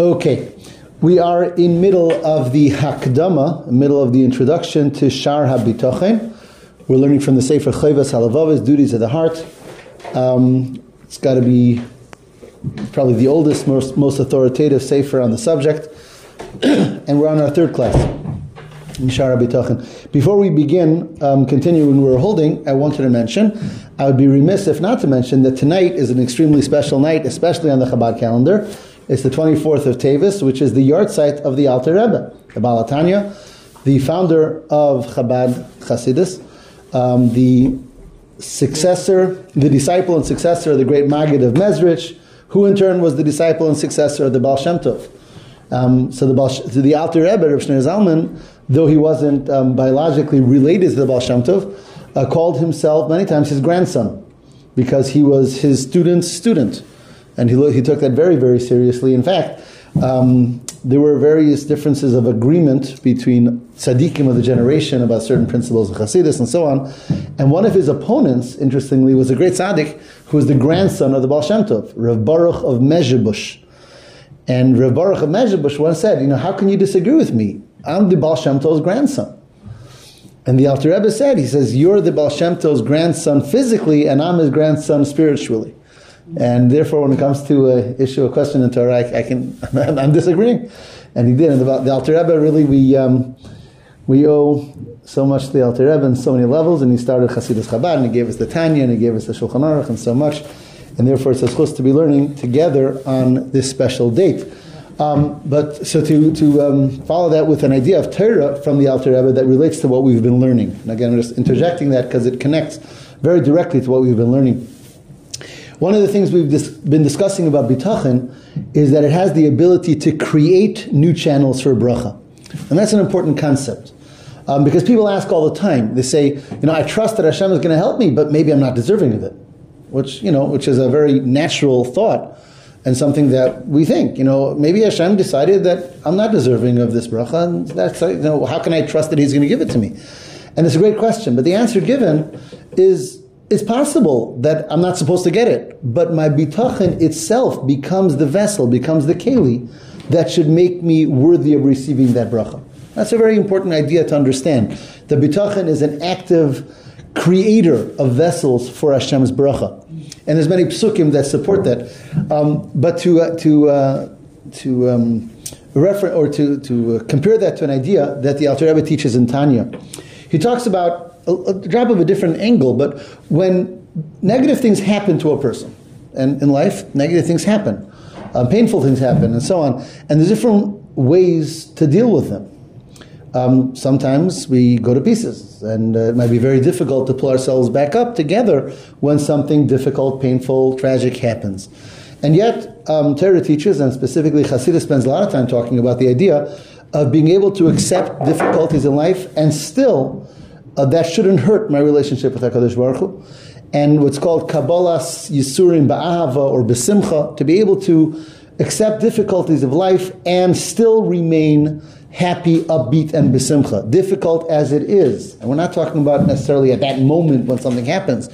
Okay, we are in middle of the Hakdama, middle of the introduction to Shar HaBitochen. We're learning from the Sefer Chovos Halevavos, Duties of the Heart. Um, it's got to be probably the oldest, most, most authoritative Sefer on the subject. and we're on our third class. Shar HaBitochen. Before we begin, um, continuing we're holding, I wanted to mention, I would be remiss if not to mention that tonight is an extremely special night, especially on the Chabad calendar. It's the 24th of Teves, which is the yahrzeit of the Alter Rebbe, the Baal HaTanya, the founder of Chabad Chasidus, um, the successor, the disciple and successor of the great Maggid of Mezrich, who in turn was the disciple and successor of the Baal Shem Tov. Um, so the Baal, so the Alter Rebbe, Rav Shneur Zalman, though he wasn't um, biologically related to the Baal Shem Tov, uh, called himself many times his grandson because he was his student's student. And he, he took that very, very seriously. In fact, um, there were various differences of agreement between tzaddikim of the generation about certain principles of Hasidus and so on. And one of his opponents, interestingly, was a great tzaddik who was the grandson of the Baal Shem Tov, Rav Baruch of Mezhebush. And Rav Baruch of Mezhebush once said, you know, how can you disagree with me? I'm the Baal Shem Tov's grandson. And the Alter Rebbe said, he says, you're the Baal Shem Tov's grandson physically, and I'm his grandson spiritually. And therefore, when it comes to a issue, a question in Torah, I, I can, I'm disagreeing. And he did. And about the Alter Rebbe, really, we, um, we owe so much to the Alter Rebbe on so many levels. And he started Hasidus Chabad, and he gave us the Tanya, and he gave us the Shulchan Aruch, and so much. And therefore, it's chus to be learning together on this special date. Um, but so to, to um, follow that with an idea of Torah from the Alter Rebbe that relates to what we've been learning. And again, I'm just interjecting that because it connects very directly to what we've been learning. One of the things we've dis- been discussing about bitachon is that it has the ability to create new channels for bracha. And that's an important concept. Um, because people ask all the time, they say, you know, I trust that Hashem is going to help me, but maybe I'm not deserving of it. Which, you know, which is a very natural thought and something that we think, you know, maybe Hashem decided that I'm not deserving of this bracha, and that's, you know, how can I trust that He's going to give it to me? And it's a great question, but the answer given is it's possible that I'm not supposed to get it, but my bitachon itself becomes the vessel, becomes the keli that should make me worthy of receiving that bracha. That's a very important idea to understand. The bitachon is an active creator of vessels for Hashem's bracha, and there's many psukim that support that. Um, but to uh, to uh, to um, refer or to to uh, compare that to an idea that the Alter Rebbe teaches in Tanya, he talks about a, a drop of a different angle, but when negative things happen to a person, and in life, negative things happen, uh, painful things happen, and so on, and there's different ways to deal with them. Um, sometimes we go to pieces, and uh, it might be very difficult to pull ourselves back up together when something difficult, painful, tragic happens. And yet, um, Torah teaches, and specifically Hasidus spends a lot of time talking about the idea of being able to accept difficulties in life and still uh, that shouldn't hurt my relationship with HaKadosh Baruch Hu. And what's called Kabbalah's Yisurim Ba'ahava or Besimcha, to be able to accept difficulties of life and still remain happy, upbeat, and besimcha, difficult as it is. And we're not talking about necessarily at that moment when something happens.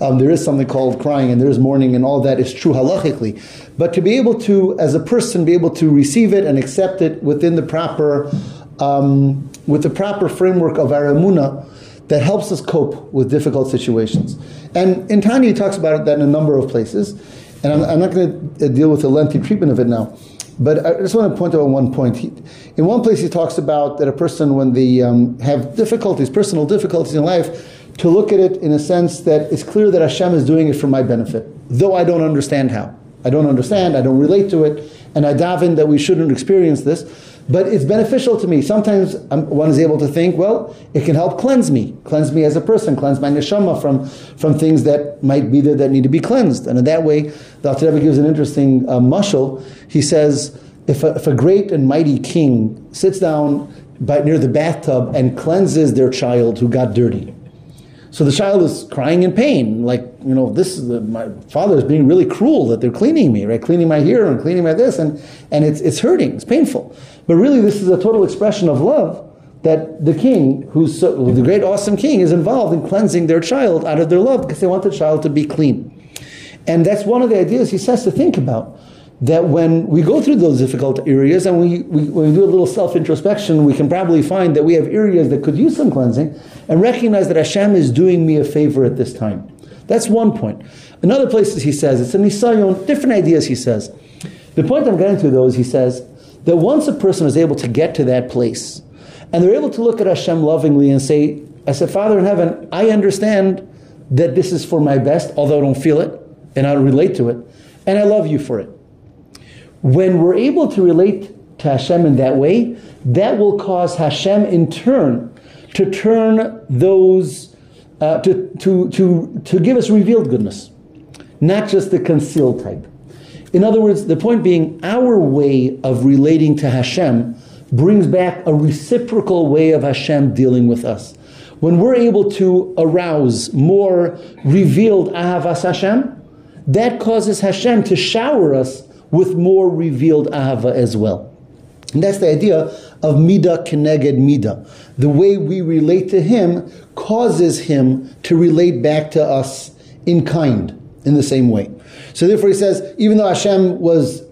Um, there is something called crying, and there is mourning, and all that is true halachically. But to be able to, as a person, be able to receive it and accept it within the proper, um, with the proper framework of our that helps us cope with difficult situations. And in Tanya, he talks about that in a number of places. And I'm, I'm not going to deal with the lengthy treatment of it now. But I just want to point out one point. He, in one place, he talks about that a person, when they um, have difficulties, personal difficulties in life, to look at it in a sense that it's clear that Hashem is doing it for my benefit, though I don't understand how. I don't understand, I don't relate to it, and I daven that we shouldn't experience this. But it's beneficial to me. Sometimes one is able to think, well, it can help cleanse me, cleanse me as a person, cleanse my neshama from, from things that might be there that need to be cleansed. And in that way, the Alter Rebbe gives an interesting uh, mushal. He says, if a, if a great and mighty king sits down by, near the bathtub and cleanses their child who got dirty, so the child is crying in pain, like, you know, this is the, my father is being really cruel that they're cleaning me, right? Cleaning my hair and cleaning my this, and, and it's, it's hurting, it's painful. But really, this is a total expression of love that the king, who's so, the great, awesome king, is involved in cleansing their child out of their love because they want the child to be clean. And that's one of the ideas he says to think about that when we go through those difficult areas and we, we, when we do a little self introspection, we can probably find that we have areas that could use some cleansing and recognize that Hashem is doing me a favor at this time. That's one point. In other places, he says, it's a nisayon, different ideas, he says. The point I'm getting to, though, is he says that once a person is able to get to that place and they're able to look at Hashem lovingly and say, I said, Father in heaven, I understand that this is for my best, although I don't feel it and I don't relate to it, and I love you for it. When we're able to relate to Hashem in that way, that will cause Hashem in turn to turn those, uh, to, to, to, to give us revealed goodness, not just the concealed type. In other words, the point being, our way of relating to Hashem brings back a reciprocal way of Hashem dealing with us. When we're able to arouse more revealed Ahavas Hashem, that causes Hashem to shower us with more revealed ahava as well. And that's the idea of midah keneged midah. The way we relate to Him causes Him to relate back to us in kind, in the same way. So therefore, he says, even though Hashem was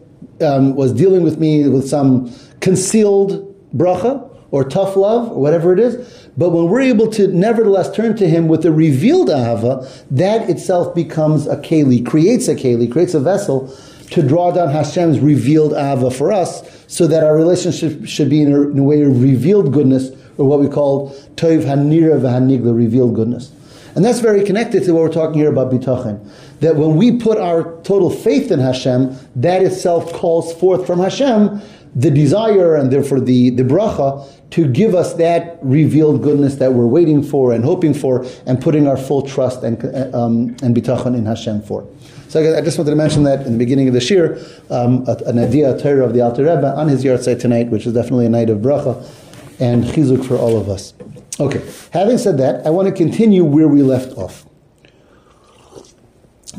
um, was dealing with me with some concealed bracha or tough love or whatever it is, but when we're able to nevertheless turn to Him with a revealed ahava, that itself becomes a keli, creates a keli, creates a vessel to draw down Hashem's revealed ahava for us, so that our relationship should be in a, in a way of revealed goodness, or what we call Toiv Hanira v'Hanigla, revealed goodness. And that's very connected to what we're talking here about bitachon. That when we put our total faith in Hashem, that itself calls forth from Hashem the desire and therefore the, the bracha to give us that revealed goodness that we're waiting for and hoping for and putting our full trust and, um, and bitachon in Hashem for. So I just wanted to mention that in the beginning of the year, um, an idea, a Torah of the Alter Rebbe on his yahrzeit tonight, which is definitely a night of bracha and chizuk for all of us. Okay, having said that, I want to continue where we left off.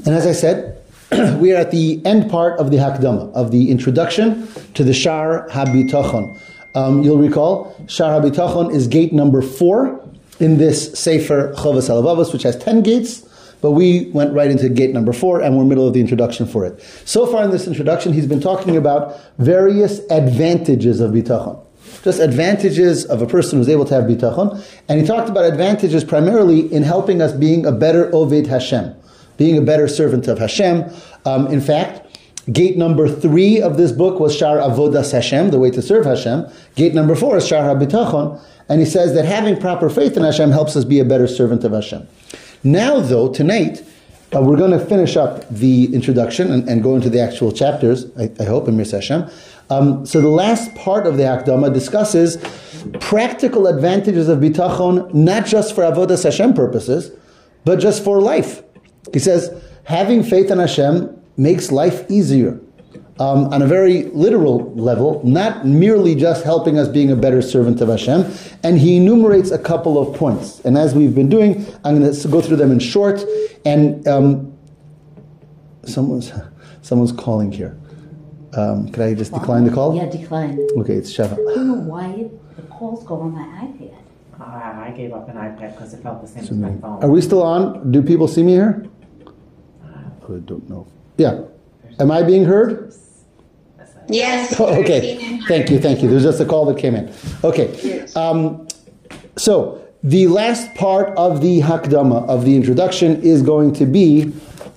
And as I said, we are at the end part of the Hakdama, of the introduction to the Shar Habitachon. Um, you'll recall, Shar Habitachon is gate number four in this Sefer Chovas Alavavos, which has ten gates. But we went right into gate number four and we're in the middle of the introduction for it. So far in this introduction, he's been talking about various advantages of bitachon. Just advantages of a person who's able to have bitachon. And he talked about advantages primarily in helping us being a better Ovid Hashem, being a better servant of Hashem. Um, in fact, Gate number three of this book was Shar Avodas Hashem, the way to serve Hashem. Gate number four is Shar HaBitachon. And he says that having proper faith in Hashem helps us be a better servant of Hashem. Now, though, tonight, uh, we're going to finish up the introduction and, and go into the actual chapters, I, I hope, in Mir Hashem. Um, so the last part of the Akdama discusses practical advantages of bitachon, not just for avodas Hashem purposes, but just for life. He says having faith in Hashem makes life easier um, on a very literal level, not merely just helping us being a better servant of Hashem. And he enumerates a couple of points. And as we've been doing, I'm going to go through them in short. And um, someone's someone's calling here. Um, could I just decline the call? Yeah, decline. Okay, it's Sheva. I don't know why it, the calls go on my iPad. Uh, I gave up an iPad because it felt the same as my phone. Are we still on? Do people see me here? I don't know. Yeah. Am I being heard? Yes. Oh, okay. Thank you. Thank you. There's just a call that came in. Okay. Um, so the last part of the hakdama of the introduction is going to be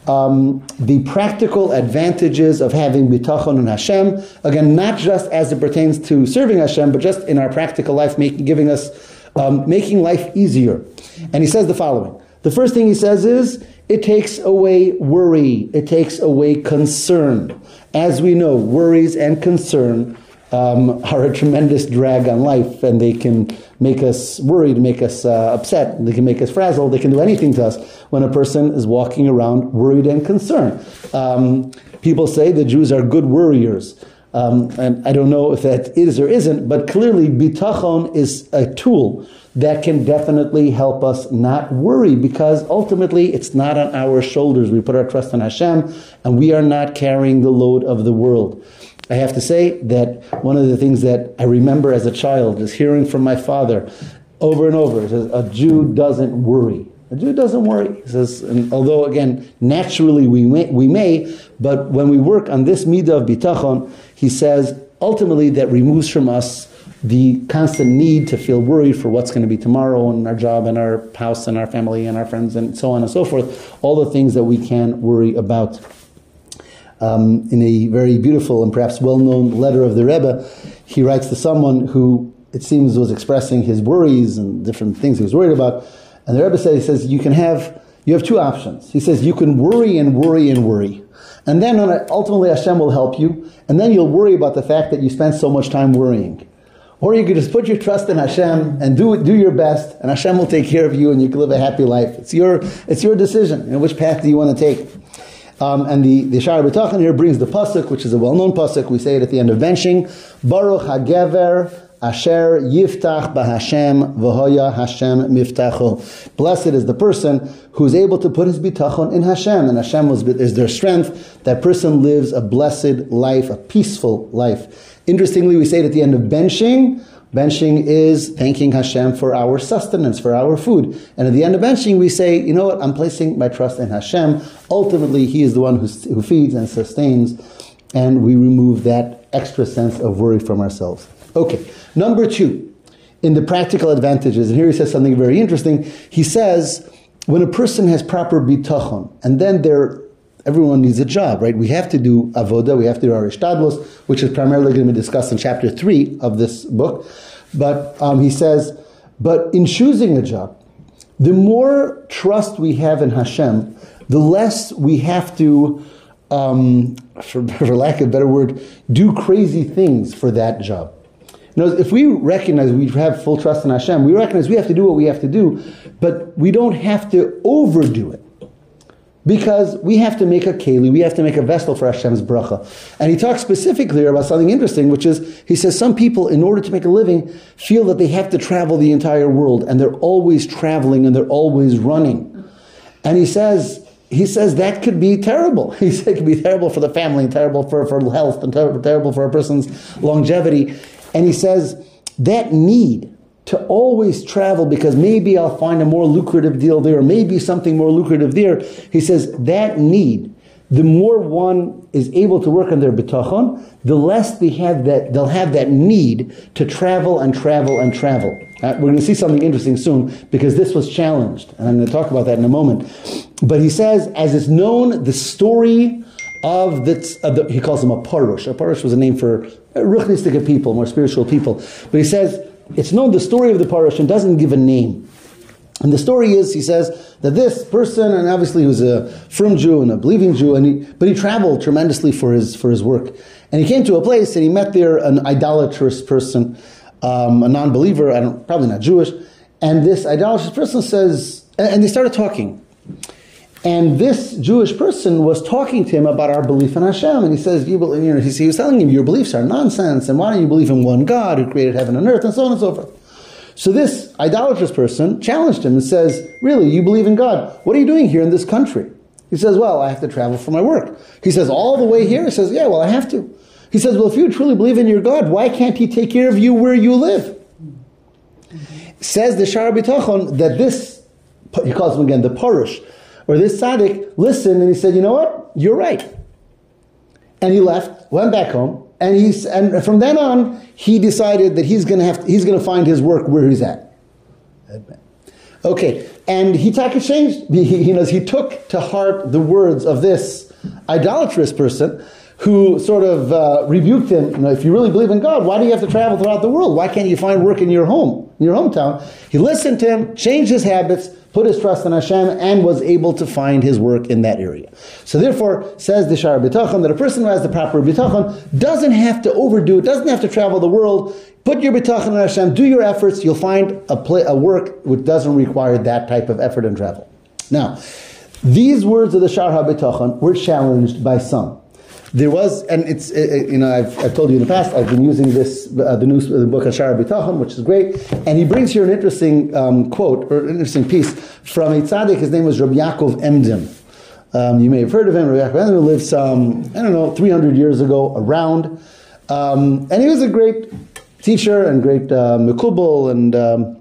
um, the practical advantages of having bitachon and Hashem. Again, not just as it pertains to serving Hashem, but just in our practical life, making giving us um, making life easier. And he says the following. The first thing he says is it takes away worry. It takes away concern. As we know, worries and concern um, are a tremendous drag on life, and they can make us worried, make us uh, upset, they can make us frazzled, they can do anything to us when a person is walking around worried and concerned. Um, people say the Jews are good worriers. Um, and I don't know if that is or isn't, but clearly bitachon is a tool that can definitely help us not worry because ultimately it's not on our shoulders. We put our trust in Hashem and we are not carrying the load of the world. I have to say that one of the things that I remember as a child is hearing from my father over and over. A Jew doesn't worry. A Jew doesn't worry. He says, and although again, naturally we may, we may, but when we work on this midah of bitachon, he says, ultimately that removes from us the constant need to feel worried for what's going to be tomorrow and our job and our house and our family and our friends and so on and so forth, all the things that we can worry about. Um, in a very beautiful and perhaps well-known letter of the Rebbe, he writes to someone who it seems was expressing his worries and different things he was worried about. And the Rebbe says, he says, you can have, you have two options. He says, you can worry and worry and worry. And then ultimately Hashem will help you. And then you'll worry about the fact that you spent so much time worrying. Or you could just put your trust in Hashem and do do your best, and Hashem will take care of you, and you can live a happy life. It's your it's your decision. You know, which path do you want to take? Um, and the the Shara B'tachan here brings the pasuk, which is a well-known pasuk. We say it at the end of benching. Baruch Hagever Asher Yiftach Bahashem V'hoya Hashem Miftacho. Blessed is the person who is able to put his bitachon in Hashem, and Hashem was, is their strength. That person lives a blessed life, a peaceful life. Interestingly, we say it at the end of benching. Benching is thanking Hashem for our sustenance, for our food. And at the end of benching, we say, you know what, I'm placing my trust in Hashem. Ultimately, He is the one who, who feeds and sustains, and we remove that extra sense of worry from ourselves. Okay, number two, in the practical advantages, and here he says something very interesting. He says, when a person has proper bitachon, and then they're everyone needs a job, right? We have to do avoda, we have to do our ishtadlos, which is primarily going to be discussed in chapter three of this book. But um, he says, but in choosing a job, the more trust we have in Hashem, the less we have to, um, for, for lack of a better word, do crazy things for that job. You if we recognize we have full trust in Hashem, we recognize we have to do what we have to do, but we don't have to overdo it. Because we have to make a keli, we have to make a vessel for Hashem's bracha. And he talks specifically about something interesting, which is, he says, some people, in order to make a living, feel that they have to travel the entire world, and they're always traveling and they're always running. And he says, he says that could be terrible. He said it could be terrible for the family, terrible for, for health, and ter- terrible for a person's longevity. And he says that need to always travel because maybe I'll find a more lucrative deal there, maybe something more lucrative there. He says that need, the more one is able to work on their bitachon, the less they have that, they'll have that need to travel and travel and travel. Uh, we're going to see something interesting soon because this was challenged, and I'm going to talk about that in a moment. But he says, as is known, the story of the, of the he calls him a parush. A parush was a name for ruchnistic people, more spiritual people. But he says, it's known the story of the parush and doesn't give a name. And the story is, he says, that this person, and obviously he was a firm Jew and a believing Jew, and he, but he traveled tremendously for his, for his work. And he came to a place and he met there an idolatrous person, um, a non believer, probably not Jewish. And this idolatrous person says, and they started talking. And this Jewish person was talking to him about our belief in Hashem, and he says, you, believe, you know, he was telling him your beliefs are nonsense, and why don't you believe in one God who created heaven and earth, and so on and so forth. So this idolatrous person challenged him and says, really, you believe in God? What are you doing here in this country? He says, well, I have to travel for my work. He says, all the way here? He says, yeah, well, I have to. He says, well, if you truly believe in your God, why can't he take care of you where you live? Says the Shara B'tachon that this, he calls him again the Parush, or this tzaddik listened and he said, you know what? You're right. And he left, went back home, and he's and from then on he decided that he's gonna have to, he's gonna find his work where he's at. Okay, and he changed. He, he knows he took to heart the words of this idolatrous person who sort of uh, rebuked him. You know, if you really believe in God, why do you have to travel throughout the world? Why can't you find work in your home, in your hometown? He listened to him, changed his habits, put his trust in Hashem, and was able to find his work in that area. So therefore, says the Shara B'tachon, that a person who has the proper B'tachon doesn't have to overdo it, doesn't have to travel the world. Put your B'tachon in Hashem, do your efforts, you'll find a, play, a work which doesn't require that type of effort and travel. Now, these words of the Shara B'tachon were challenged by some. There was, and it's, you know, I've, I've told you in the past, I've been using this, uh, the new the book Ashara B'tachon, which is great, and he brings here an interesting um, quote, or an interesting piece from a tzaddik, his name was Rabbi Yaakov Emden. Um, you may have heard of him, Rabbi Yaakov Emden lived some, I don't know, 300 years ago around, um, and he was a great teacher and great uh, mekubal and um,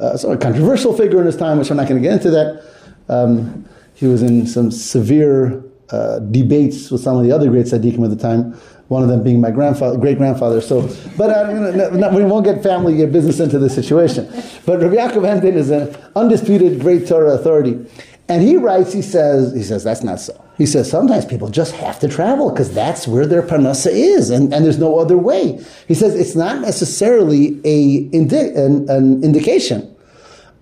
uh, sort of controversial figure in his time, which I'm not going to get into that. Um, he was in some severe uh, debates with some of the other great tzaddikim at the time. One of them being my grandfather, great grandfather. So, but uh, no, no, we won't get family business into this situation. But Rabbi Yaakov Emden is an undisputed great Torah authority, and he writes. He says, he says that's not so. He says sometimes people just have to travel because that's where their parnasa is, and, and there's no other way. He says it's not necessarily a indi- an, an indication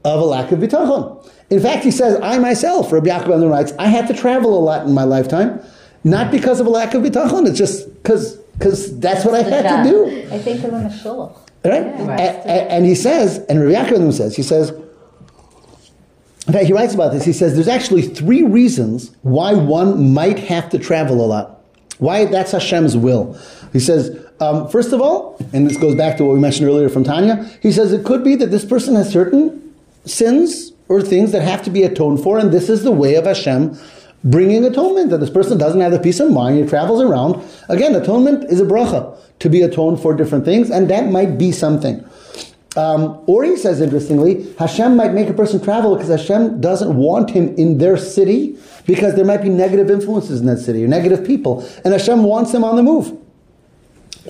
of a lack of bitachon. In fact, he says, I myself, Rabbi Yaakov Emden writes, I had to travel a lot in my lifetime, not because of a lack of bitachon, it's just because because that's what I had to do. I think of him as shul. Right? Yeah. Right. A- a- And, he says, and Rabbi Yaakov Emden says, he says, in fact, he writes about this. He says there's actually three reasons why one might have to travel a lot. Why that's Hashem's will. He says, um, first of all, and this goes back to what we mentioned earlier from Tanya, he says it could be that this person has certain sins or things that have to be atoned for, and this is the way of Hashem bringing atonement, that this person doesn't have the peace of mind, he travels around. Again, atonement is a bracha, to be atoned for different things, and that might be something. Um, or he says, interestingly, Hashem might make a person travel because Hashem doesn't want him in their city because there might be negative influences in that city or negative people, and Hashem wants him on the move.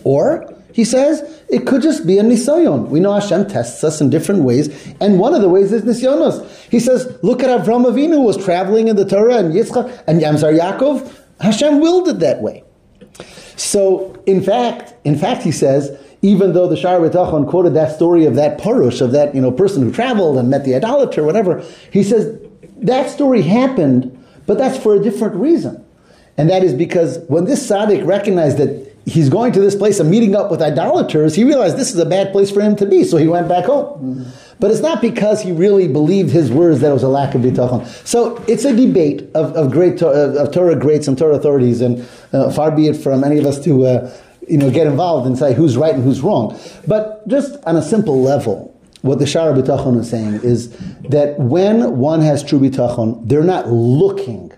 Or he says it could just be a nisayon. We know Hashem tests us in different ways, and one of the ways is nisyonos. He says, look at Avram Avinu who was traveling in the Torah and Yitzchak and sorry, Yaakov. Hashem willed it that way. So, in fact, in fact, he says, even though the Shar B'tachon quoted that story of that parush, of that you know person who traveled and met the idolater, whatever, he says that story happened, but that's for a different reason, and that is because when this tzaddik recognized that he's going to this place and meeting up with idolaters, he realized this is a bad place for him to be, so he went back home. But it's not because he really believed his words that it was a lack of bitachon. So it's a debate of, of great of, of Torah greats and Torah authorities, and uh, far be it from any of us to uh, you know get involved and say who's right and who's wrong. But just on a simple level, what the Shara Bitachon is saying is that when one has true bitachon, they're not looking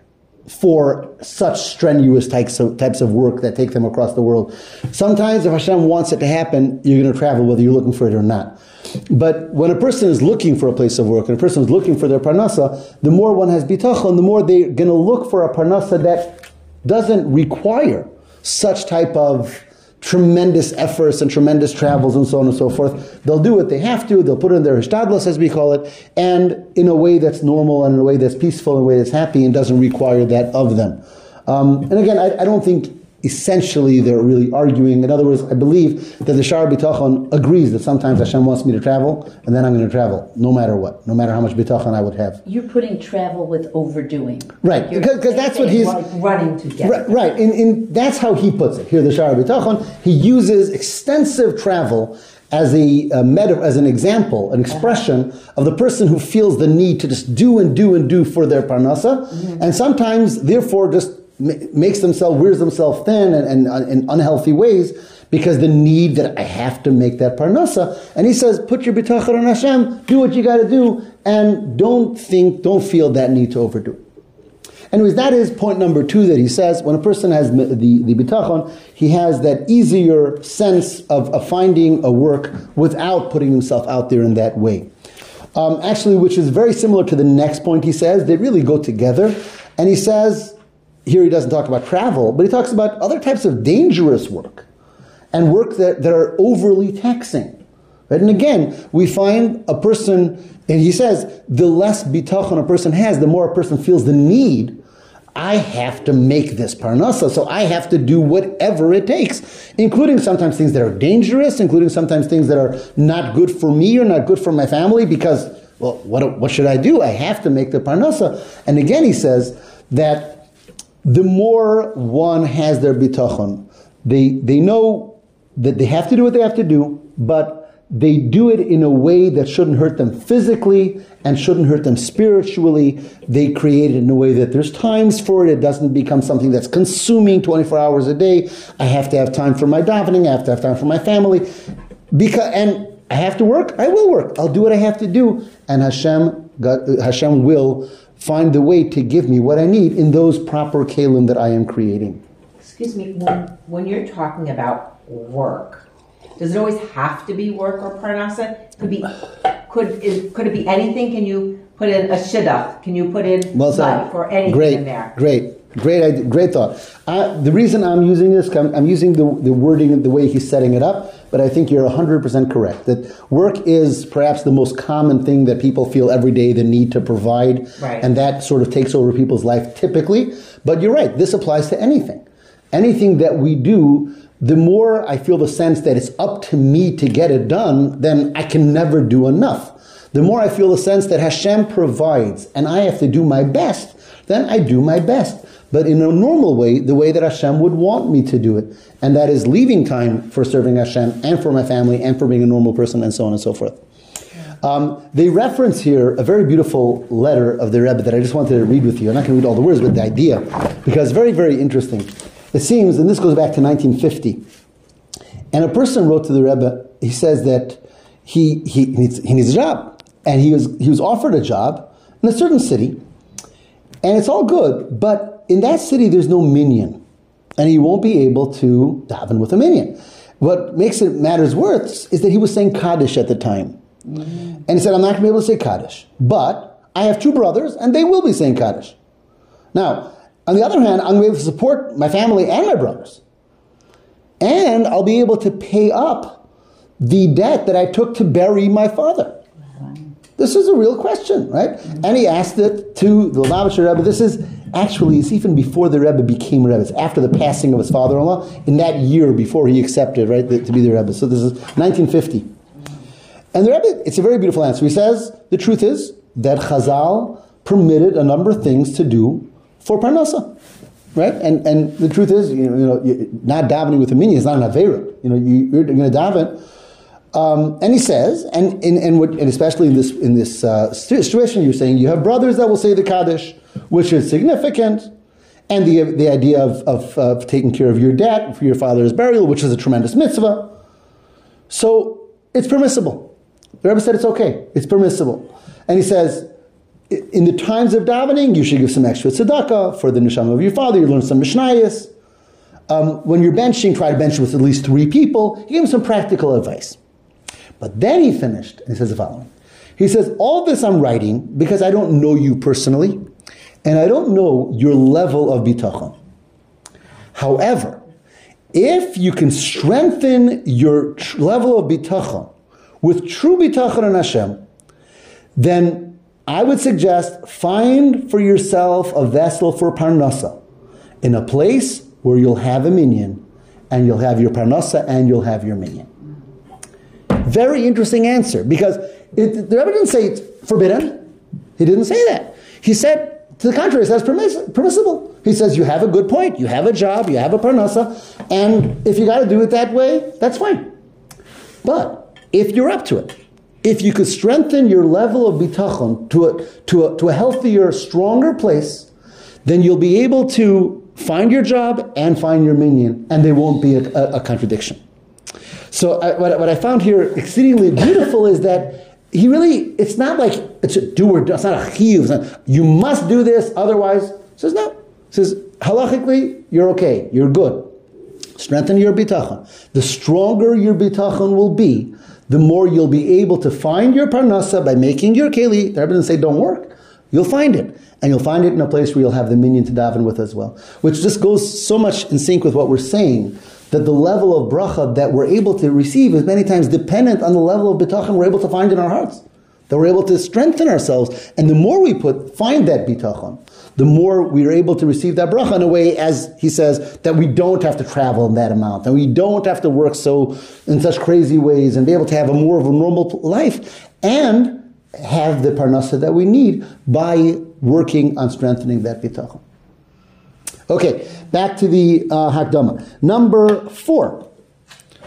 for such strenuous types of, types of work that take them across the world. Sometimes, if Hashem wants it to happen, you're going to travel whether you're looking for it or not. But when a person is looking for a place of work and a person is looking for their parnasa, the more one has bitachon, the more they're going to look for a parnasa that doesn't require such type of tremendous efforts and tremendous travels and so on and so forth. They'll do what they have to. They'll put in their hishtadlos, as we call it, and in a way that's normal and in a way that's peaceful, in a way that's happy, and doesn't require that of them. Um, and again, I, I don't think essentially they're really arguing. In other words, I believe that the Shar Bitachon agrees that sometimes Hashem wants me to travel, and then I'm going to travel, no matter what, no matter how much Bitachon I would have. You're putting travel with overdoing. Right, because- that's what he's- like running to get. Right, right. In, in, that's how he puts it. Here, the Shara B'tachon, he uses extensive travel as a, a meta, as an example, an expression uh-huh. of the person who feels the need to just do and do and do for their parnasa, mm-hmm. and sometimes, therefore, just makes themselves, wears themselves thin and, and in unhealthy ways because the need that I have to make that parnasa. And he says, put your bitachon on Hashem, do what you got to do, and don't think, don't feel that need to overdo. Anyways, that is point number two that he says. When a person has the, the, the bitachon, he has that easier sense of, of finding a work without putting himself out there in that way. Um, actually, which is very similar to the next point he says. They really go together. And he says, here he doesn't talk about travel, but he talks about other types of dangerous work and work that, that are overly taxing. Right? And again, we find a person, and he says, the less bitachon a person has, the more a person feels the need. I have to make this parnasa, so I have to do whatever it takes, including sometimes things that are dangerous, including sometimes things that are not good for me or not good for my family, because, well, what, what should I do? I have to make the parnasa. And again, he says that the more one has their bitachon, they, they know that they have to do what they have to do, but they do it in a way that shouldn't hurt them physically and shouldn't hurt them spiritually. They create it in a way that there's times for it. It doesn't become something that's consuming 24 hours a day. I have to have time for my davening. I have to have time for my family. Because, and I have to work. I will work. I'll do what I have to do. And Hashem, Hashem will find the way to give me what I need in those proper kalim that I am creating. Excuse me, when, when you're talking about work, Does it always have to be work or parnasa? Could be, could is, could it be anything? Can you put in a shidduch? Can you put in Well life or anything great, in there? Great, great, idea, great thought. Uh, the reason I'm using this, I'm, I'm using the, the wording the way he's setting it up, but I think you're 100% correct. That work is perhaps the most common thing that people feel every day the need to provide, Right. and that sort of takes over people's life typically. But you're right, this applies to anything. Anything that we do, the more I feel the sense that it's up to me to get it done, then I can never do enough. The more I feel the sense that Hashem provides and I have to do my best, then I do my best. But in a normal way, the way that Hashem would want me to do it. And that is leaving time for serving Hashem and for my family and for being a normal person and so on and so forth. Um, they reference here a very beautiful letter of the Rebbe that I just wanted to read with you. I'm not going to read all the words, but the idea, because very, very interesting. It seems, and this goes back to 1950, and a person wrote to the Rebbe, he says that he, he, needs, he needs a job. And he was, he was offered a job in a certain city, and it's all good, but in that city there's no minyan, and he won't be able to daven with a minyan. What makes it matters worse is that he was saying Kaddish at the time. Mm-hmm. And he said, I'm not going to be able to say Kaddish, but I have two brothers, and they will be saying Kaddish. Now, on the other hand, I'm going to be able to support my family and my brothers. And I'll be able to pay up the debt that I took to bury my father. This is a real question, right? And he asked it to the Lubavitcher Rebbe. This is actually, it's even before the Rebbe became Rebbe. It's after the passing of his father-in-law, in that year before he accepted, right, the, to be the Rebbe. So this is 1950. And the Rebbe, it's a very beautiful answer. He says, the truth is that Chazal permitted a number of things to do for Parnasa. Right? And, and the truth is, you know, you know not davening with a minyan is not an Avera. You know, you, you're going to daven. Um, and he says, and, and, and, what, and especially in this, in this uh, situation, you're saying you have brothers that will say the Kaddish, which is significant, and the, the idea of, of, of taking care of your debt for your father's burial, which is a tremendous mitzvah. So it's permissible. The Rebbe said it's okay. It's permissible. And he says, in the times of davening, you should give some extra tzedakah for the neshama of your father. You learn some mishnayos. Um, when you're benching, try to bench with at least three people. He gave him some practical advice. But then he finished, and he says the following. He says, All this I'm writing because I don't know you personally, and I don't know your level of bitachon. However, if you can strengthen your tr- level of bitachon with true bitachon in Hashem, then I would suggest find for yourself a vessel for parnasa in a place where you'll have a minyan, and you'll have your parnasa and you'll have your minyan. Very interesting answer because it, the Rebbe didn't say it's forbidden. He didn't say that. He said, to the contrary, he says permiss- permissible. He says you have a good point. You have a job. You have a parnasa, and if you got to do it that way, that's fine. But if you're up to it, if you could strengthen your level of bitachon to a, to a, to a healthier, stronger place, then you'll be able to find your job and find your minyan, and there won't be a, a, a contradiction. So I, what, what I found here exceedingly beautiful is that he really, it's not like it's a do or do, it's not a chiyuv. You must do this, otherwise. He says no. Says halachically, you're okay, you're good. Strengthen your bitachon. The stronger your bitachon will be, the more you'll be able to find your parnasa by making your keli. The Rebbe didn't say don't work. You'll find it. And you'll find it in a place where you'll have the minyan to daven with as well. Which just goes so much in sync with what we're saying, that the level of bracha that we're able to receive is many times dependent on the level of bitachon we're able to find in our hearts. That we're able to strengthen ourselves. And the more we put, find that bitachon, the more we are able to receive that bracha in a way, as he says, that we don't have to travel in that amount, and we don't have to work so in such crazy ways, and be able to have a more of a normal life, and have the parnasa that we need by working on strengthening that bitachon. Okay, back to the uh, Hakdama. Number four,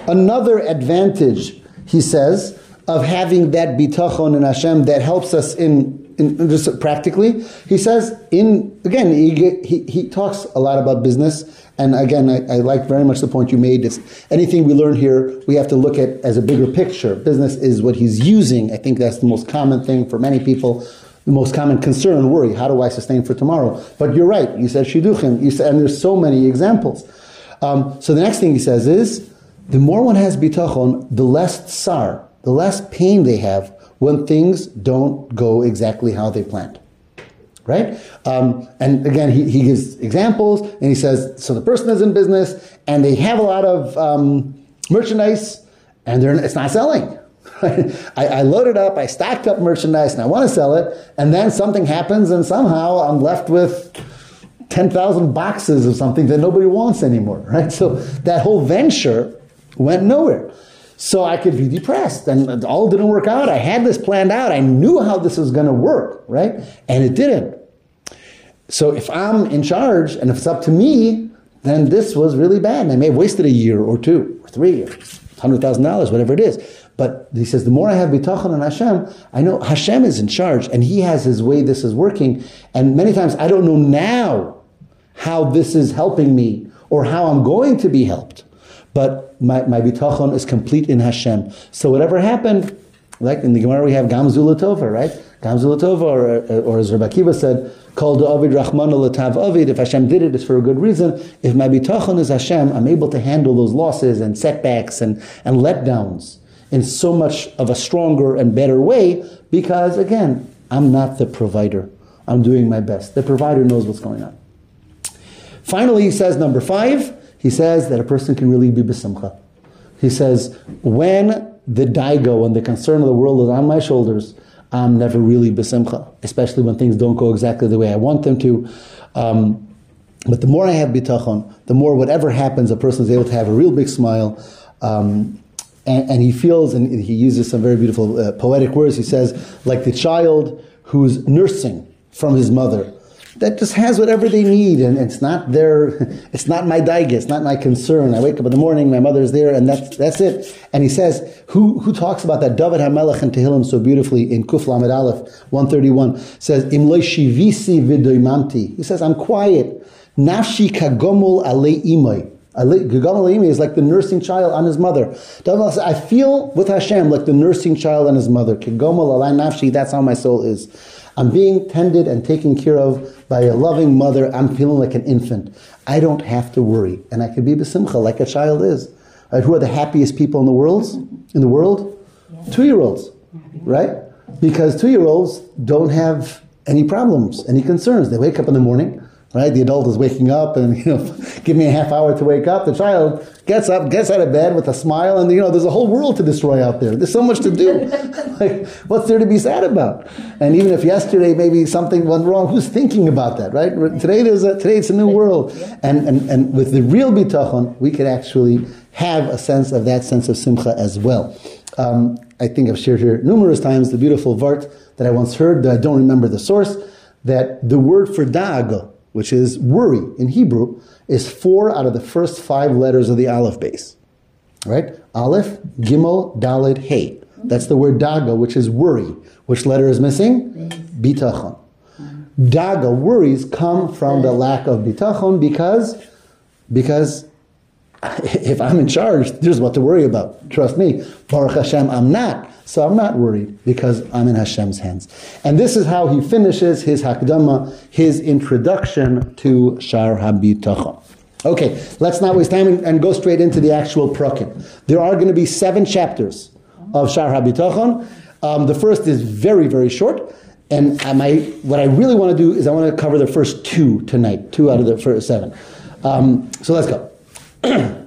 another advantage, he says, of having that bitachon in Hashem that helps us in, in just practically. He says, in again, he, he, he talks a lot about business. And again, I, I like very much the point you made. Is anything we learn here, we have to look at as a bigger picture. Business is what he's using. I think that's the most common thing for many people the most common concern and worry. How do I sustain for tomorrow? But you're right. You said shiduchim. You said, and there's so many examples. Um, so the next thing he says is the more one has bitachon, the less tsar, the less pain they have when things don't go exactly how they planned. Right? Um, and again, he, he gives examples and he says, so the person is in business and they have a lot of um, merchandise and it's not selling. I, I loaded up, I stacked up merchandise and I want to sell it, and then something happens and somehow I'm left with 10,000 boxes of something that nobody wants anymore, right? So that whole venture went nowhere. So I could be depressed and it all didn't work out. I had this planned out. I knew how this was going to work, right? And it didn't. So if I'm in charge and if it's up to me, then this was really bad. And I may have wasted a year or two or three or $100,000, whatever it is. But he says, the more I have bitachon on Hashem, I know Hashem is in charge and He has His way this is working. And many times I don't know now how this is helping me or how I'm going to be helped. But my, my bitachon is complete in Hashem. So whatever happened, like in the Gemara we have Gam zu l'tova, right? Gam zu l'tova, or, uh, or as Rabbi Akiva said, called Avid Rachmana Latav. If Hashem did it, it's for a good reason. If my bitachon is Hashem, I'm able to handle those losses and setbacks and, and letdowns in so much of a stronger and better way because, again, I'm not the provider. I'm doing my best. The provider knows what's going on. Finally, he says, number five, he says that a person can really be besimcha. He says, when the daigo and the concern of the world is on my shoulders, I'm never really besimcha, especially when things don't go exactly the way I want them to. Um, but the more I have bitachon, the more whatever happens, a person is able to have a real big smile. Um, and, and, he feels, and he uses some very beautiful uh, poetic words. He says, like the child who's nursing from his mother, that just has whatever they need, and it's not their, it's not my daige, it's not my concern. I wake up in the morning, my mother's there, and that's that's it. And he says, who who talks about that? David Hamelech and Tehillim so beautifully in Kuf Lamed Aleph one thirty one says, Imloy shivisi vidoimanti. He says, I'm quiet. Nafshi kagomul alei imoy. Gagal is like the nursing child on his mother. I feel with Hashem like the nursing child on his mother. Kigomala nafshi, that's how my soul is. I'm being tended and taken care of by a loving mother. I'm feeling like an infant. I don't have to worry. And I can be besimcha like a child is. Right? Who are the happiest people in the world? In the world? Two-year-olds. Right? Because two-year-olds don't have any problems, any concerns. They wake up in the morning right? The adult is waking up and, you know, give me a half hour to wake up. The child gets up, gets out of bed with a smile, and, you know, there's a whole world to destroy out there. There's so much to do. like, what's there to be sad about? And even if yesterday maybe something went wrong, who's thinking about that, right? Today there's a, today it's a new world. And, and, and with the real bitachon, we could actually have a sense of that sense of simcha as well. Um, I think I've shared here numerous times the beautiful vart that I once heard, that I don't remember the source, that the word for da'aga, which is worry in Hebrew, is four out of the first five letters of the Aleph Beis. Right? Aleph, Gimel, Dalet, Hey. That's the word daga, which is worry. Which letter is missing? Bitachon. Daga, worries, come from the lack of bitachon because, because if I'm in charge, there's what to worry about. Trust me. Baruch Hashem, I'm not. So I'm not worried because I'm in Hashem's hands. And this is how he finishes his Hakdama, his introduction to Shar HaBitachon. Okay, let's not waste time and, go straight into the actual prakim. There are going to be seven chapters of Shar HaBitachon. Um, the first is very, very short. And my, what I really want to do is I want to cover the first two tonight, two out of the first seven. Um, so let's go.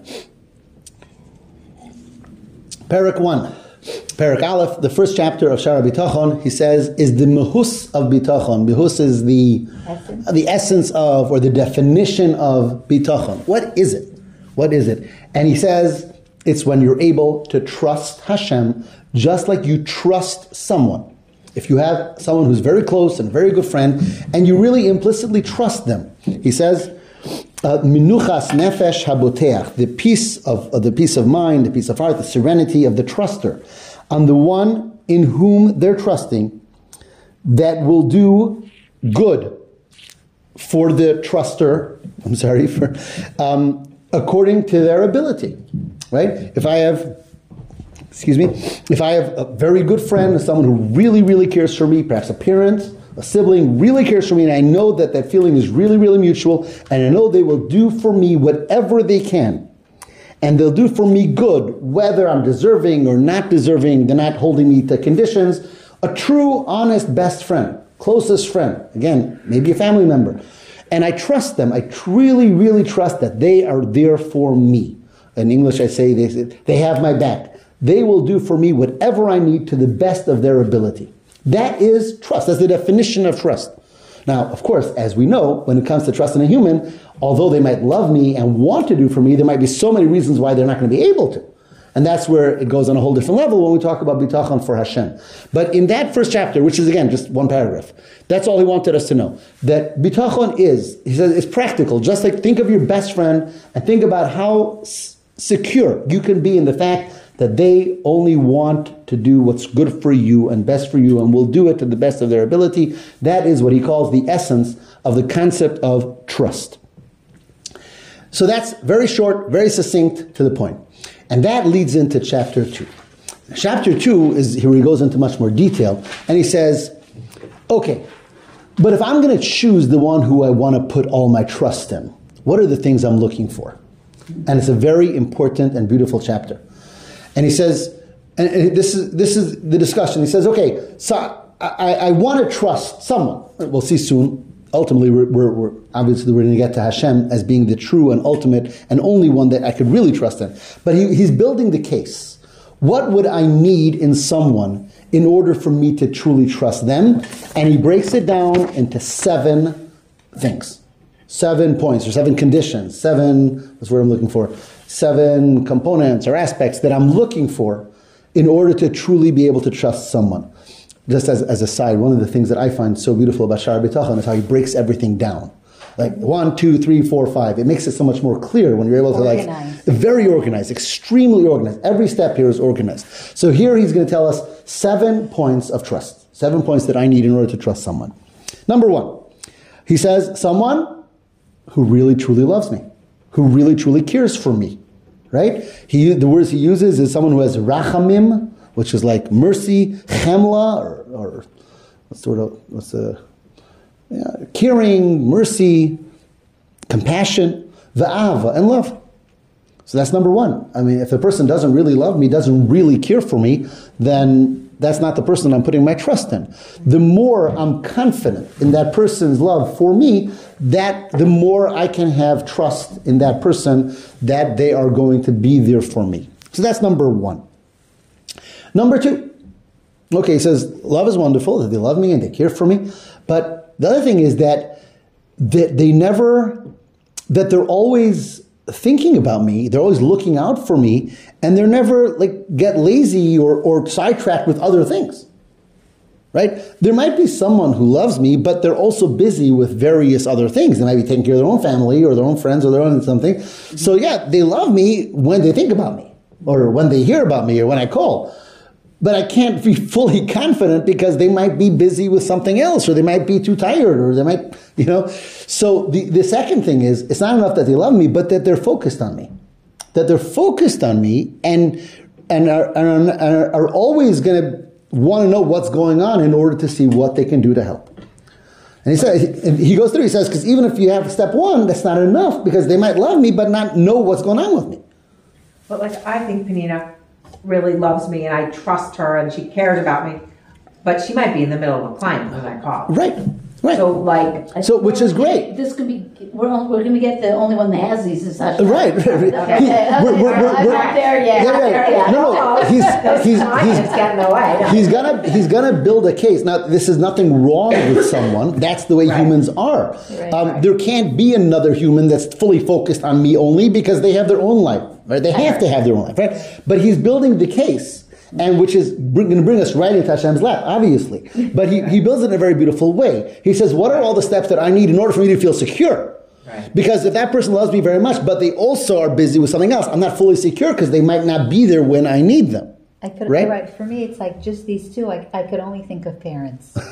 Perek 1. Perek Aleph, the first chapter of Shara Bitachon, he says, is the mehus of Bitachon. Mehus is the essence. the essence of, or the definition of Bitachon. What is it? What is it? And he says, it's when you're able to trust Hashem just like you trust someone. If you have someone who's very close and very good friend, and you really implicitly trust them, he says, minuchas nefesh haboteach, the peace of, of the peace of mind, the peace of heart, the serenity of the truster on the one in whom they're trusting that will do good for the truster, I'm sorry, for um, according to their ability. Right? If I have excuse me, if I have a very good friend, someone who really, really cares for me, perhaps a parent, a sibling really cares for me, and I know that that feeling is really, really mutual, and I know they will do for me whatever they can. and they'll do for me good, whether I'm deserving or not deserving. They're not holding me to conditions. A true, honest best friend, closest friend. Again, maybe a family member. And I trust them. I really, really trust that they are there for me. In English, I say they, they have my back. They will do for me whatever I need to the best of their ability. That is trust. That's the definition of trust. Now, of course, as we know, when it comes to trust in a human, although they might love me and want to do for me, there might be so many reasons why they're not going to be able to. And that's where it goes on a whole different level when we talk about bitachon for Hashem. But in that first chapter, which is again just one paragraph, that's all he wanted us to know. That bitachon is, he says, it's practical. Just like think of your best friend and think about how s- secure you can be in the fact that they only want to do what's good for you and best for you and will do it to the best of their ability. That is what he calls the essence of the concept of trust. So that's very short, very succinct to the point. And that leads into chapter 2. Chapter 2 is here he goes into much more detail and he says, okay, but if I'm going to choose the one who I want to put all my trust in, what are the things I'm looking for? And it's a very important and beautiful chapter. And he says, and this is this is the discussion. He says, okay, so I, I want to trust someone. We'll see soon. Ultimately, we're, we're, we're obviously we're going to get to Hashem as being the true and ultimate and only one that I could really trust in. But he, he's building the case. What would I need in someone in order for me to truly trust them? And he breaks it down into seven things seven points or seven conditions, seven, that's what I'm looking for, seven components or aspects that I'm looking for in order to truly be able to trust someone. Just as, as a side, one of the things that I find so beautiful about Shaar Habitachon is how he breaks everything down. Like one, two, three, four, five. It makes it so much more clear when you're able to like, very organized, extremely organized. Every step here is organized. So here he's going to tell us seven points of trust, seven points that I need in order to trust someone. Number one, he says, someone who really truly loves me, who really truly cares for me, right? He, the words he uses is someone who has rachamim, which is like mercy, chemla, or, or what's the word, what's the, yeah, caring, mercy, compassion, v'ahava, and love. So that's number one. I mean, if the person doesn't really love me, doesn't really care for me, then that's not the person I'm putting my trust in. The more I'm confident in that person's love for me, that the more I can have trust in that person that they are going to be there for me. So that's number one. Number two, okay, he says, love is wonderful, that they love me and they care for me. But the other thing is that, that they never, that they're always thinking about me, they're always looking out for me, and they're never like get lazy or, or sidetracked with other things. Right? There might be someone who loves me, but they're also busy with various other things. They might be taking care of their own family or their own friends or their own something. Mm-hmm. So yeah, they love me when they think about me or when they hear about me or when I call. But I can't be fully confident because they might be busy with something else or they might be too tired or they might, you know. So the, the second thing is it's not enough that they love me, but that they're focused on me. That they're focused on me and and are, are, are, are always going to want to know what's going on in order to see what they can do to help. And he says, and he goes through, he says, because even if you have step one, that's not enough because they might love me but not know what's going on with me. But like, I think Panina really loves me and I trust her and she cares about me. But she might be in the middle of a client when I call. Right, right. So like, So, which is great. This could be, we're, on- we're gonna get the only one that has these is Hashem. Right, right, right. Okay, He- okay, we're- we're- we're- I'm we're- not there yet. Yeah, right. there yet. No, no, he's, he's, he's, get in the he's gonna he's gonna build a case. Now, this is nothing wrong with someone. That's the way Right. humans are. Right. Um, there can't be another human that's fully focused on me only because they have their own life. Right? They have to have their own life. Right? But he's building the case. And which is going to bring us right into Hashem's lap, obviously. But he, he builds it in a very beautiful way. He says, What are all the steps that I need in order for me to feel secure? Right. Because if that person loves me very much, but they also are busy with something else, I'm not fully secure because they might not be there when I need them. I could, Right? right? For me, it's like just these two. I, I could only think of parents.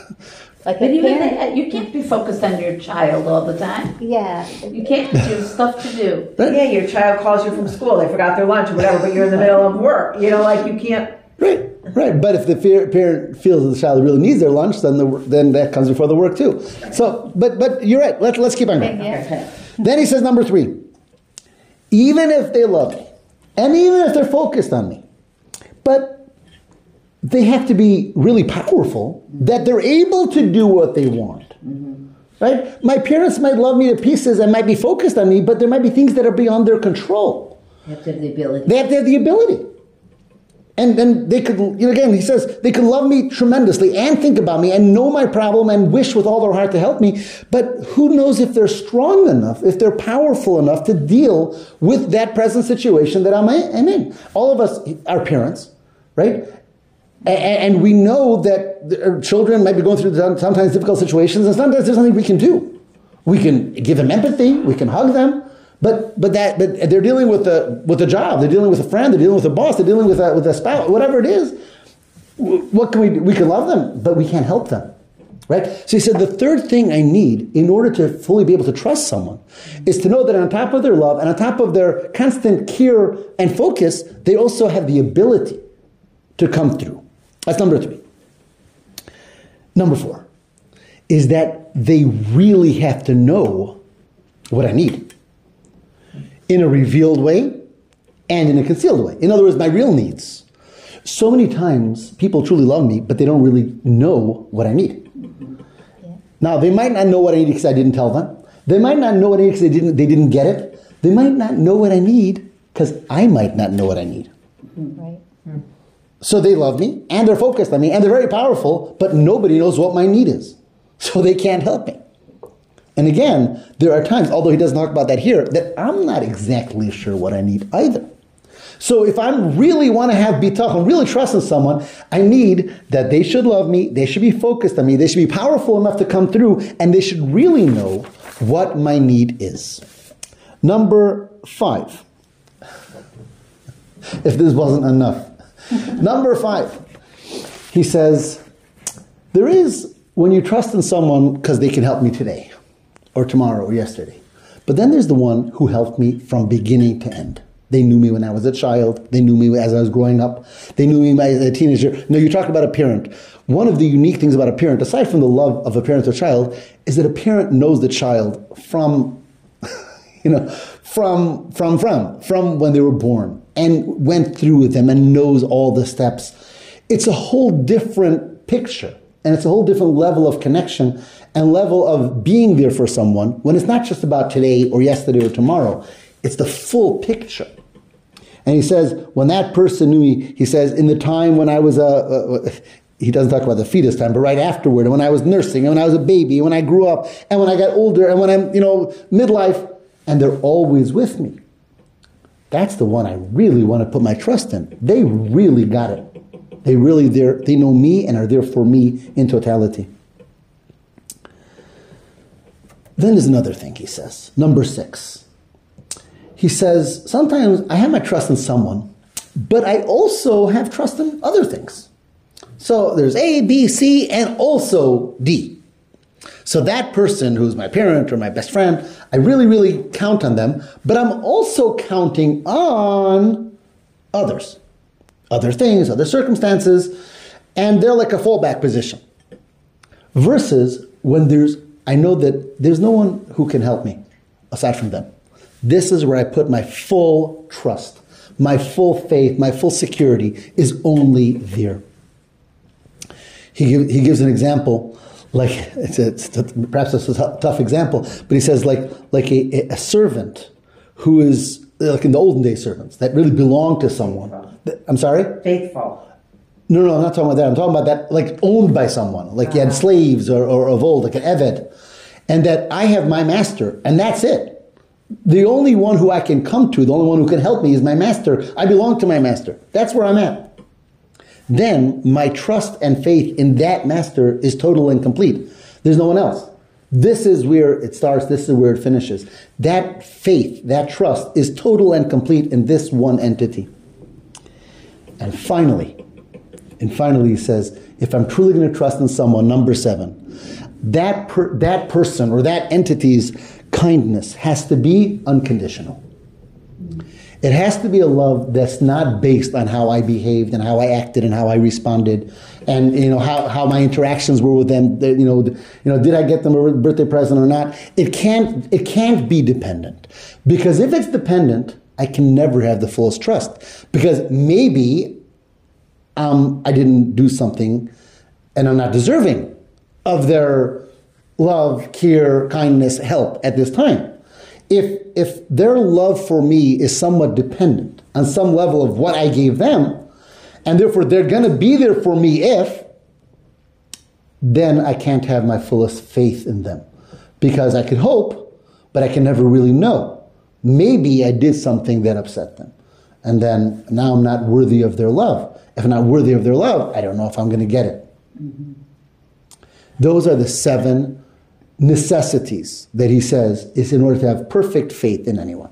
Like But even parent, that, you can't be focused on your child all the time. yeah. You can't, there's stuff to do. yeah, your child calls you from school, they forgot their lunch or whatever, but you're in the middle of work. You know, like you can't. Right, right. But if the parent feels that the child really needs their lunch, then the, then that comes before the work too. So, but but you're right. Let, let's keep on going. Yeah. Then he says number three. Even if they love me, and even if they're focused on me. But they have to be really powerful that they're able to do what they want. Mm-hmm. Right? My parents might love me to pieces and might be focused on me, but there might be things that are beyond their control. You have to have the ability. They have to have the ability. And then they could, you know, again, he says, they could love me tremendously and think about me and know my problem and wish with all their heart to help me. But who knows if they're strong enough, if they're powerful enough to deal with that present situation that I'm in. All of us are parents, right? And we know that the- uh, children might be going through sometimes difficult situations, and sometimes there's nothing we can do. We can give them empathy, we can hug them, but but that but they're dealing with a with a job, they're dealing with a friend, they're dealing with a boss, they're dealing with a with a spouse, whatever it is. What can we do? We can love them, but we can't help them. Right? So he said the third thing I need in order to fully be able to trust someone is to know that on top of their love and on top of their constant care and focus, they also have the ability to come through. That's number three. Number four is that they really have to know what I need in a revealed way and in a concealed way. In other words, my real needs. So many times people truly love me, but they don't really know what I need. Now, they might not know what I need because I didn't tell them. They might not know what I need because they didn't, they didn't get it. They might not know what I need because I might not know what I need. Mm-hmm. Right. So they love me and again, there are times, although he doesn't talk about that here, that I'm not exactly sure what I need either. So if I really want to have bitachon, really trust in someone, I need that they should love me, they should be focused on me, they should be powerful enough to come through, and they should really know what my need is. Number five. If this wasn't enough. Number five. He says, there is when you trust in someone because they can help me today or tomorrow or yesterday. But then there's the one who helped me from beginning to end. They knew me when I was a child. They knew me as I was growing up. They knew me as a teenager. Now, you talk about a parent. One of the unique things about a parent, aside from the love of a parent or child, is that a parent knows the child from, you know, from, from, from, from when they were born and went through with them and knows all the steps. It's a whole different picture and it's a whole different level of connection and level of being there for someone when it's not just about today or yesterday or tomorrow. It's the full picture. And he says, when that person knew me, he says, in the time when I was a, a he doesn't talk about the fetus time, but right afterward, and when I was nursing, and when I was a baby, and when I grew up, and when I got older, and when I'm, you know, midlife, and they're always with me. That's the one I really want to put my trust in. They really got it. They really there. They know me and are there for me in totality. Then there's another thing he says. Number six. He says, sometimes I have my trust in someone, but I also have trust in other things. So there's A, B, C, and also D. So that person who's my parent or my best friend, I really, really count on them, but I'm also counting on others, other things, other circumstances, and they're like a fallback position. Versus when there's, I know that there's no one who can help me aside from them. This is where I put my full trust, my full faith, my full security is only there. He, he gives an example, like it's, a, it's a, perhaps it's a tough, example, but he says like like a, a servant who is like in the olden day servants that really belong to someone. I'm sorry. Faithful. No, no, I'm not talking about that. I'm talking about that like owned by someone, like you had uh-huh. slaves or, or of old, like an eved, and that I have my master, and that's it. The only one who I can come to, the only one who can help me is my master. I belong to my master. That's where I'm at then my trust and faith in that master is total and complete. There's no one else. This is where it starts, this is where it finishes. That faith, that trust is total and complete in this one entity. And finally, and finally he says, if I'm truly going to trust in someone, number seven, that, per, that person or that entity's kindness has to be unconditional. It has to be a love that's not based on how I behaved and how I acted and how I responded, and you know how, how my interactions were with them. You know, you know, did I get them a birthday present or not? It can't it can't be dependent because if it's dependent, I can never have the fullest trust because maybe um, I didn't do something and I'm not deserving of their love, care, kindness, help at this time. If, if their love for me is somewhat dependent on some level of what I gave them, and therefore they're going to be there for me if, then I can't have my fullest faith in them. Because I could hope, but I can never really know. Maybe I did something that upset them. And then now I'm not worthy of their love. If I'm not worthy of their love, I don't know if I'm going to get it. Mm-hmm. Those are the seven necessities that he says is in order to have perfect faith in anyone.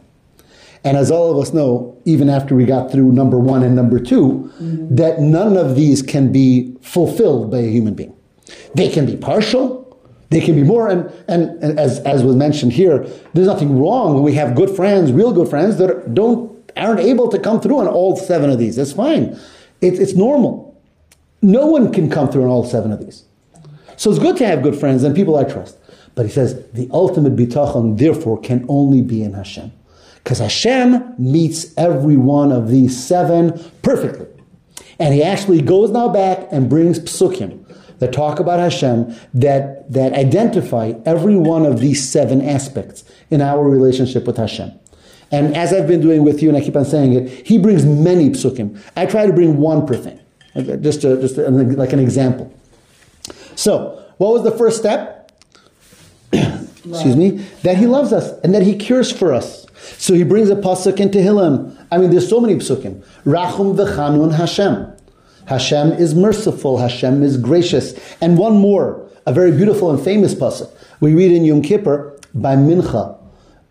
And as all of us know, even after we got through number one and number 2 mm-hmm. that none of these can be fulfilled by a human being. They can be partial, they can be more, and, and, and as, as was mentioned here, there's nothing wrong when we have good friends, real good friends, that don't aren't able to come through on all seven of these. That's fine. It, it's normal. No one can come through on all seven of these. So it's good to have good friends and people I trust. But he says the ultimate bitachon, therefore, can only be in Hashem. Because Hashem meets every one of these seven perfectly. And he actually goes now back and brings psukim that talk about Hashem that, that identify every one of these seven aspects in our relationship with Hashem. And as I've been doing with you, and I keep on saying it, he brings many psukim. I try to bring one per thing, just, to, just to, like an example. So, what was the first step? Excuse me. That he loves us and that he cares for us. So he brings a pasuk into Tehillim. I mean, there's so many psukim. Rachum v'chanun Hashem. Hashem is merciful. Hashem is gracious. And one more, a very beautiful and famous pasuk. We read in Yom Kippur by Mincha.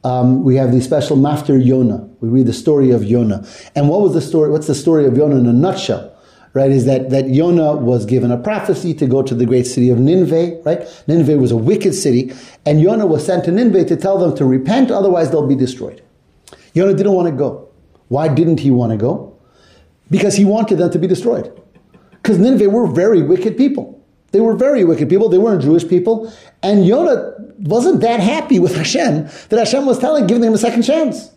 Um, we have the special Maftir Yonah. We read the story of Yonah. And what was the story? What's the story of Yonah in a nutshell? Right, is that, that Yonah was given a prophecy to go to the great city of Nineveh, right? Nineveh was a wicked city, and Yonah was sent to Nineveh to tell them to repent, otherwise they'll be destroyed. Yonah didn't want to go. Why didn't he want to go? Because he wanted them to be destroyed. Because Nineveh were very wicked people. They were very wicked people. They weren't Jewish people. And Yonah wasn't that happy with Hashem that Hashem was telling, giving him a second chance.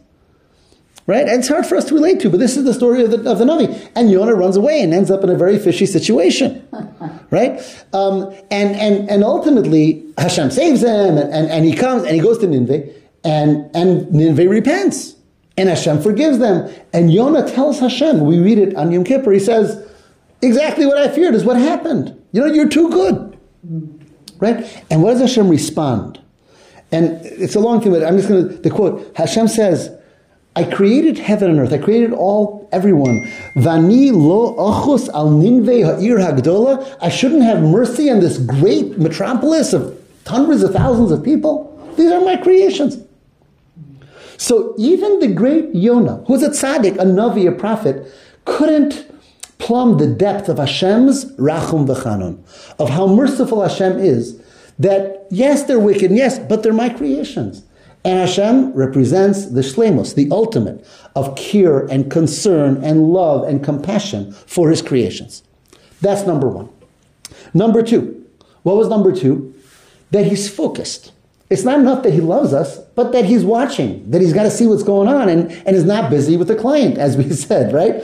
Right? And it's hard for us to relate to, but this is the story of the, of the Navi. And Yonah runs away and ends up in a very fishy situation. right? Um, and, and, and ultimately, Hashem saves him, and, and, and he comes and he goes to Nineveh, and, and Nineveh repents. And Hashem forgives them. And Yonah tells Hashem, we read it on Yom Kippur, he says, exactly what I feared is what happened. You know, you're too good. Right? And what does Hashem respond? And it's a long thing, but I'm just going to, the quote, Hashem says, I created heaven and earth. I created all, everyone. Vani lo ochus al ha'ir hagdola. I shouldn't have mercy on this great metropolis of hundreds of thousands of people. These are my creations. So even the great Yonah, who's a tzaddik, a navi, a prophet, couldn't plumb the depth of Hashem's rachum v'chanun, of how merciful Hashem is. That yes, they're wicked, yes, but they're my creations. And Hashem represents the shlemos, the ultimate of care and concern and love and compassion for his creations. That's number one. Number two, what was number two? That he's focused. It's not enough that he loves us, but that he's watching, that he's got to see what's going on and, and is not busy with the client, as we said, right?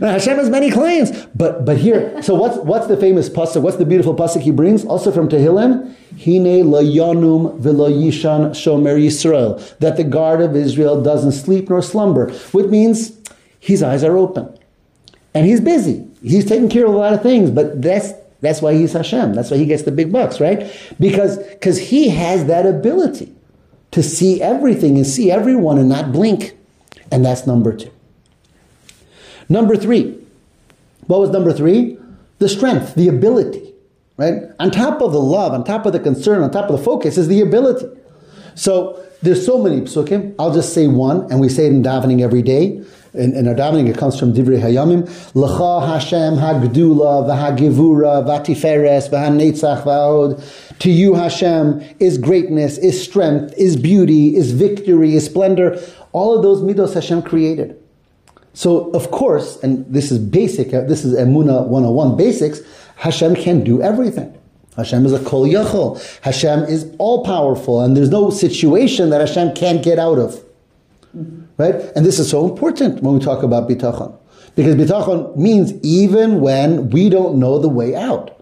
Now, Hashem has many clients, but but here, so what's what's the famous pasuk? What's the beautiful pasuk he brings? Also from Tehillim, Hine la yanum v'lo yishan shomer Yisrael, that the guard of Israel doesn't sleep nor slumber, which means his eyes are open. And he's busy. He's taking care of a lot of things, but that's that's why he's Hashem. That's why he gets the big bucks, right? Because because he has that ability to see everything and see everyone and not blink. And that's number two. Number three. What was number three? The strength, the ability, right? On top of the love, on top of the concern, on top of the focus is the ability. So there's so many psukim. I'll just say one, and we say it in davening every day in, in our davening, it comes from Divrei Hayamim. L'cha Hashem hagdula v'hagivura v'atiferes v'hanetzach v'aod. To you, Hashem, is greatness, is strength, is beauty, is victory, is splendor. All of those midos Hashem created. So, of course, and this is basic, uh, this is Emuna 101 basics, Hashem can do everything. Hashem is a kol yachol. Hashem is all powerful, and there's no situation that Hashem can't get out of. Right? And this is so important when we talk about bitachon. Because bitachon means even when we don't know the way out.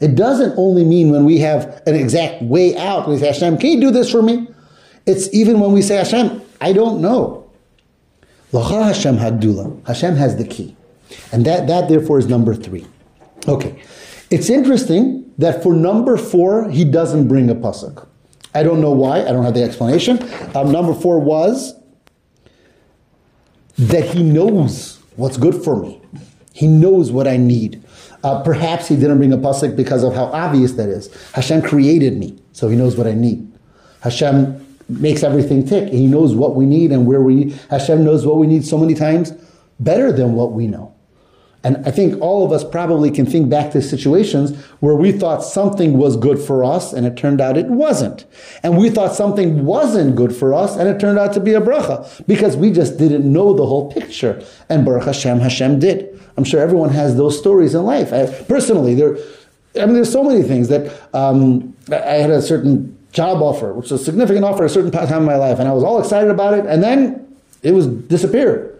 It doesn't only mean when we have an exact way out. We say, Hashem, can you do this for me? It's even when we say, Hashem, I don't know. Lacha Hashem Hagdula. Hashem has the key. And that, that therefore is number three. Okay. It's interesting that for number four, he doesn't bring a pasuk. I don't know why. I don't have the explanation. Um, number four was that he knows what's good for me. He knows what I need. Uh, perhaps he didn't bring a pasuk because of how obvious that is. Hashem created me, so he knows what I need. Hashem makes everything tick. He knows what we need and where we. Hashem knows what we need so many times better than what we know. And I think all of us probably can think back to situations where we thought something was good for us and it turned out it wasn't. And we thought something wasn't good for us and it turned out to be a bracha because we just didn't know the whole picture. And Baruch Hashem, Hashem did. I'm sure everyone has those stories in life. I, personally, there, I mean, there's so many things that um, I had a certain job offer, which was a significant offer at a certain time in my life, and I was all excited about it, and then it was disappeared.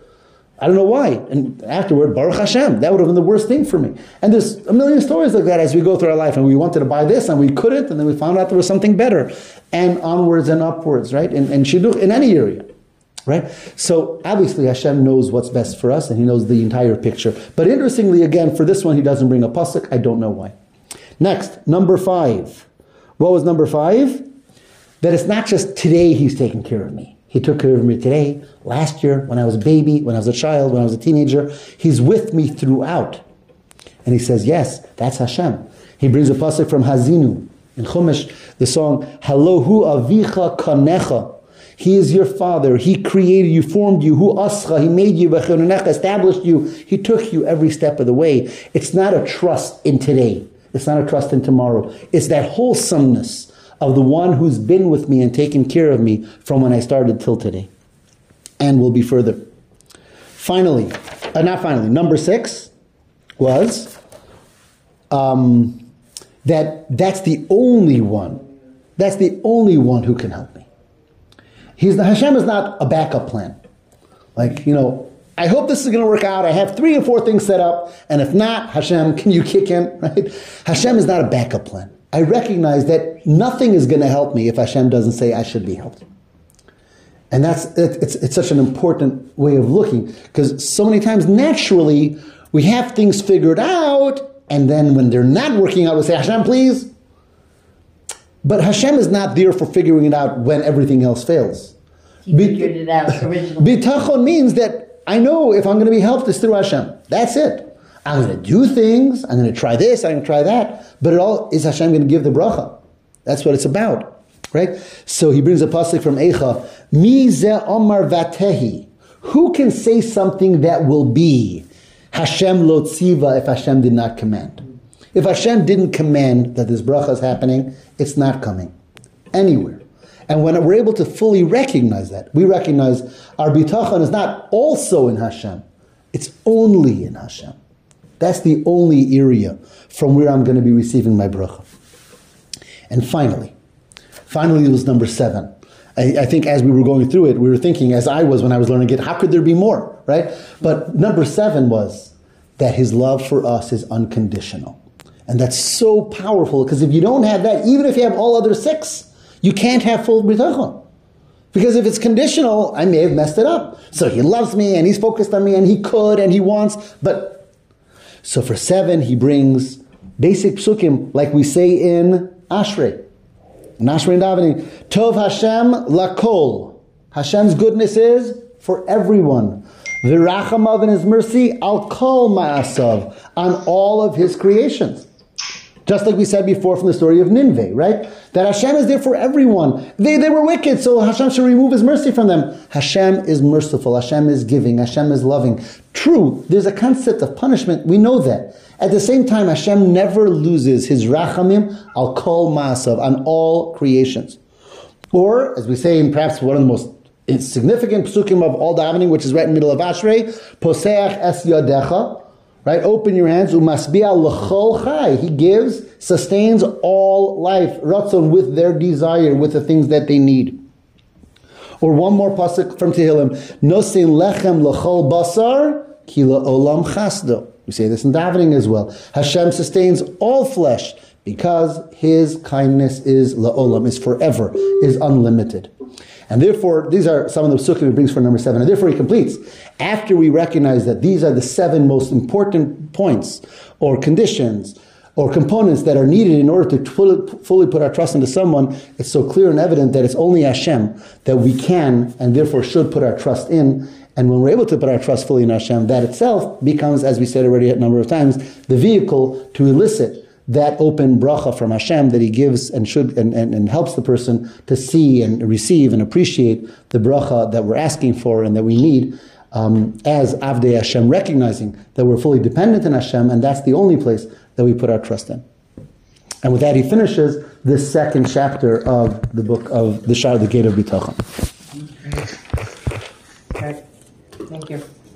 I don't know why. And afterward, Baruch Hashem, that would have been the worst thing for me. And there's a million stories like that as we go through our life, and we wanted to buy this and we couldn't, and then we found out there was something better, and onwards and upwards, right? And, and shidduch in any area. Right? So obviously Hashem knows what's best for us and He knows the entire picture. But interestingly, again, for this one, He doesn't bring a pasuk. I don't know why. Next, number five. What was number five? That it's not just today He's taking care of me. He took care of me today, last year, when I was a baby, when I was a child, when I was a teenager. He's with me throughout. And he says, yes, that's Hashem. He brings a pasuk from Haazinu in Chumash, the song, Halo hu avicha kanecha. He is your father. He created you, formed you. Hu ascha. He made you. Established you. He took you every step of the way. It's not a trust in today. It's not a trust in tomorrow. It's that wholesomeness of the one who's been with me and taken care of me from when I started till today. And will be further. Finally, uh, not finally, number six was um, that that's the only one, that's the only one who can help me. He's the, Hashem is not a backup plan. Like, you know, I hope this is going to work out. I have three or four things set up, and if not, Hashem, can you kick in? Right? Hashem is not a backup plan. I recognize that nothing is going to help me if Hashem doesn't say I should be helped. And that's it's, it's such an important way of looking because so many times naturally we have things figured out, and then when they're not working out, we say Hashem, please. But Hashem is not there for figuring it out when everything else fails. He figured it out originally. Bitachon means that I know if I'm going to be helped, it's through Hashem. That's it. I'm going to do things. I'm going to try this. I'm going to try that. But it all is Hashem going to give the bracha. That's what it's about, right? So he brings a pasuk from Eicha. Mi ze omar vatehi. Who can say something that will be? Hashem lo tziva if Hashem did not command. If Hashem didn't command that this bracha is happening, it's not coming anywhere. And when we're able to fully recognize that, we recognize our bitachon is not also in Hashem, it's only in Hashem. That's the only area from where I'm going to be receiving my bracha. And finally, finally, it was number seven. I, I, think as we were going through it, we were thinking, as I was when I was learning it, how could there be more, right? But number seven was that his love for us is unconditional. And that's so powerful because if you don't have that, even if you have all other six, you can't have full bitachon. Because if it's conditional, I may have messed it up. So he loves me and he's focused on me and he could and he wants, but so for seven, he brings basic psukim, like we say in Ashrei. In Ashrei and davening, Tov Hashem lakol. Hashem's goodness is for everyone. Virachamav in His mercy, al kol ma'asav, on all of His creations. Just like we said before from the story of Nineveh, right? That Hashem is there for everyone. They, they were wicked, so Hashem should remove His mercy from them. Hashem is merciful. Hashem is giving. Hashem is loving. True, there's a concept of punishment. We know that. At the same time, Hashem never loses His rachamim al kol maasav on all creations. Or, as we say in perhaps one of the most significant psukim of all davening, which is right in the middle of Ashrei, poseach es yadecha, Right? Open your hands. Umasbia l'chol chai. He gives, sustains all life. Ratzon with their desire, with the things that they need. Or one more pasuk from Tehillim, Nosein lechem lechol basar, ki l'olam chasdo. We say this in davening as well. Hashem sustains all flesh because His kindness is laolam, is forever, is unlimited. And therefore, these are some of the psukim he brings for number seven. And therefore, he completes. After we recognize that these are the seven most important points or conditions or components that are needed in order to fully, fully put our trust into someone, it's so clear and evident that it's only Hashem that we can and therefore should put our trust in. And when we're able to put our trust fully in Hashem, that itself becomes, as we said already a number of times, the vehicle to elicit that open bracha from Hashem that He gives and should and, and, and helps the person to see and receive and appreciate the bracha that we're asking for and that we need. Um, as Avdei Hashem, recognizing that we're fully dependent on Hashem, and that's the only place that we put our trust in. And with that, he finishes this second chapter of the book of the Shah, of the Gate of Bitachon.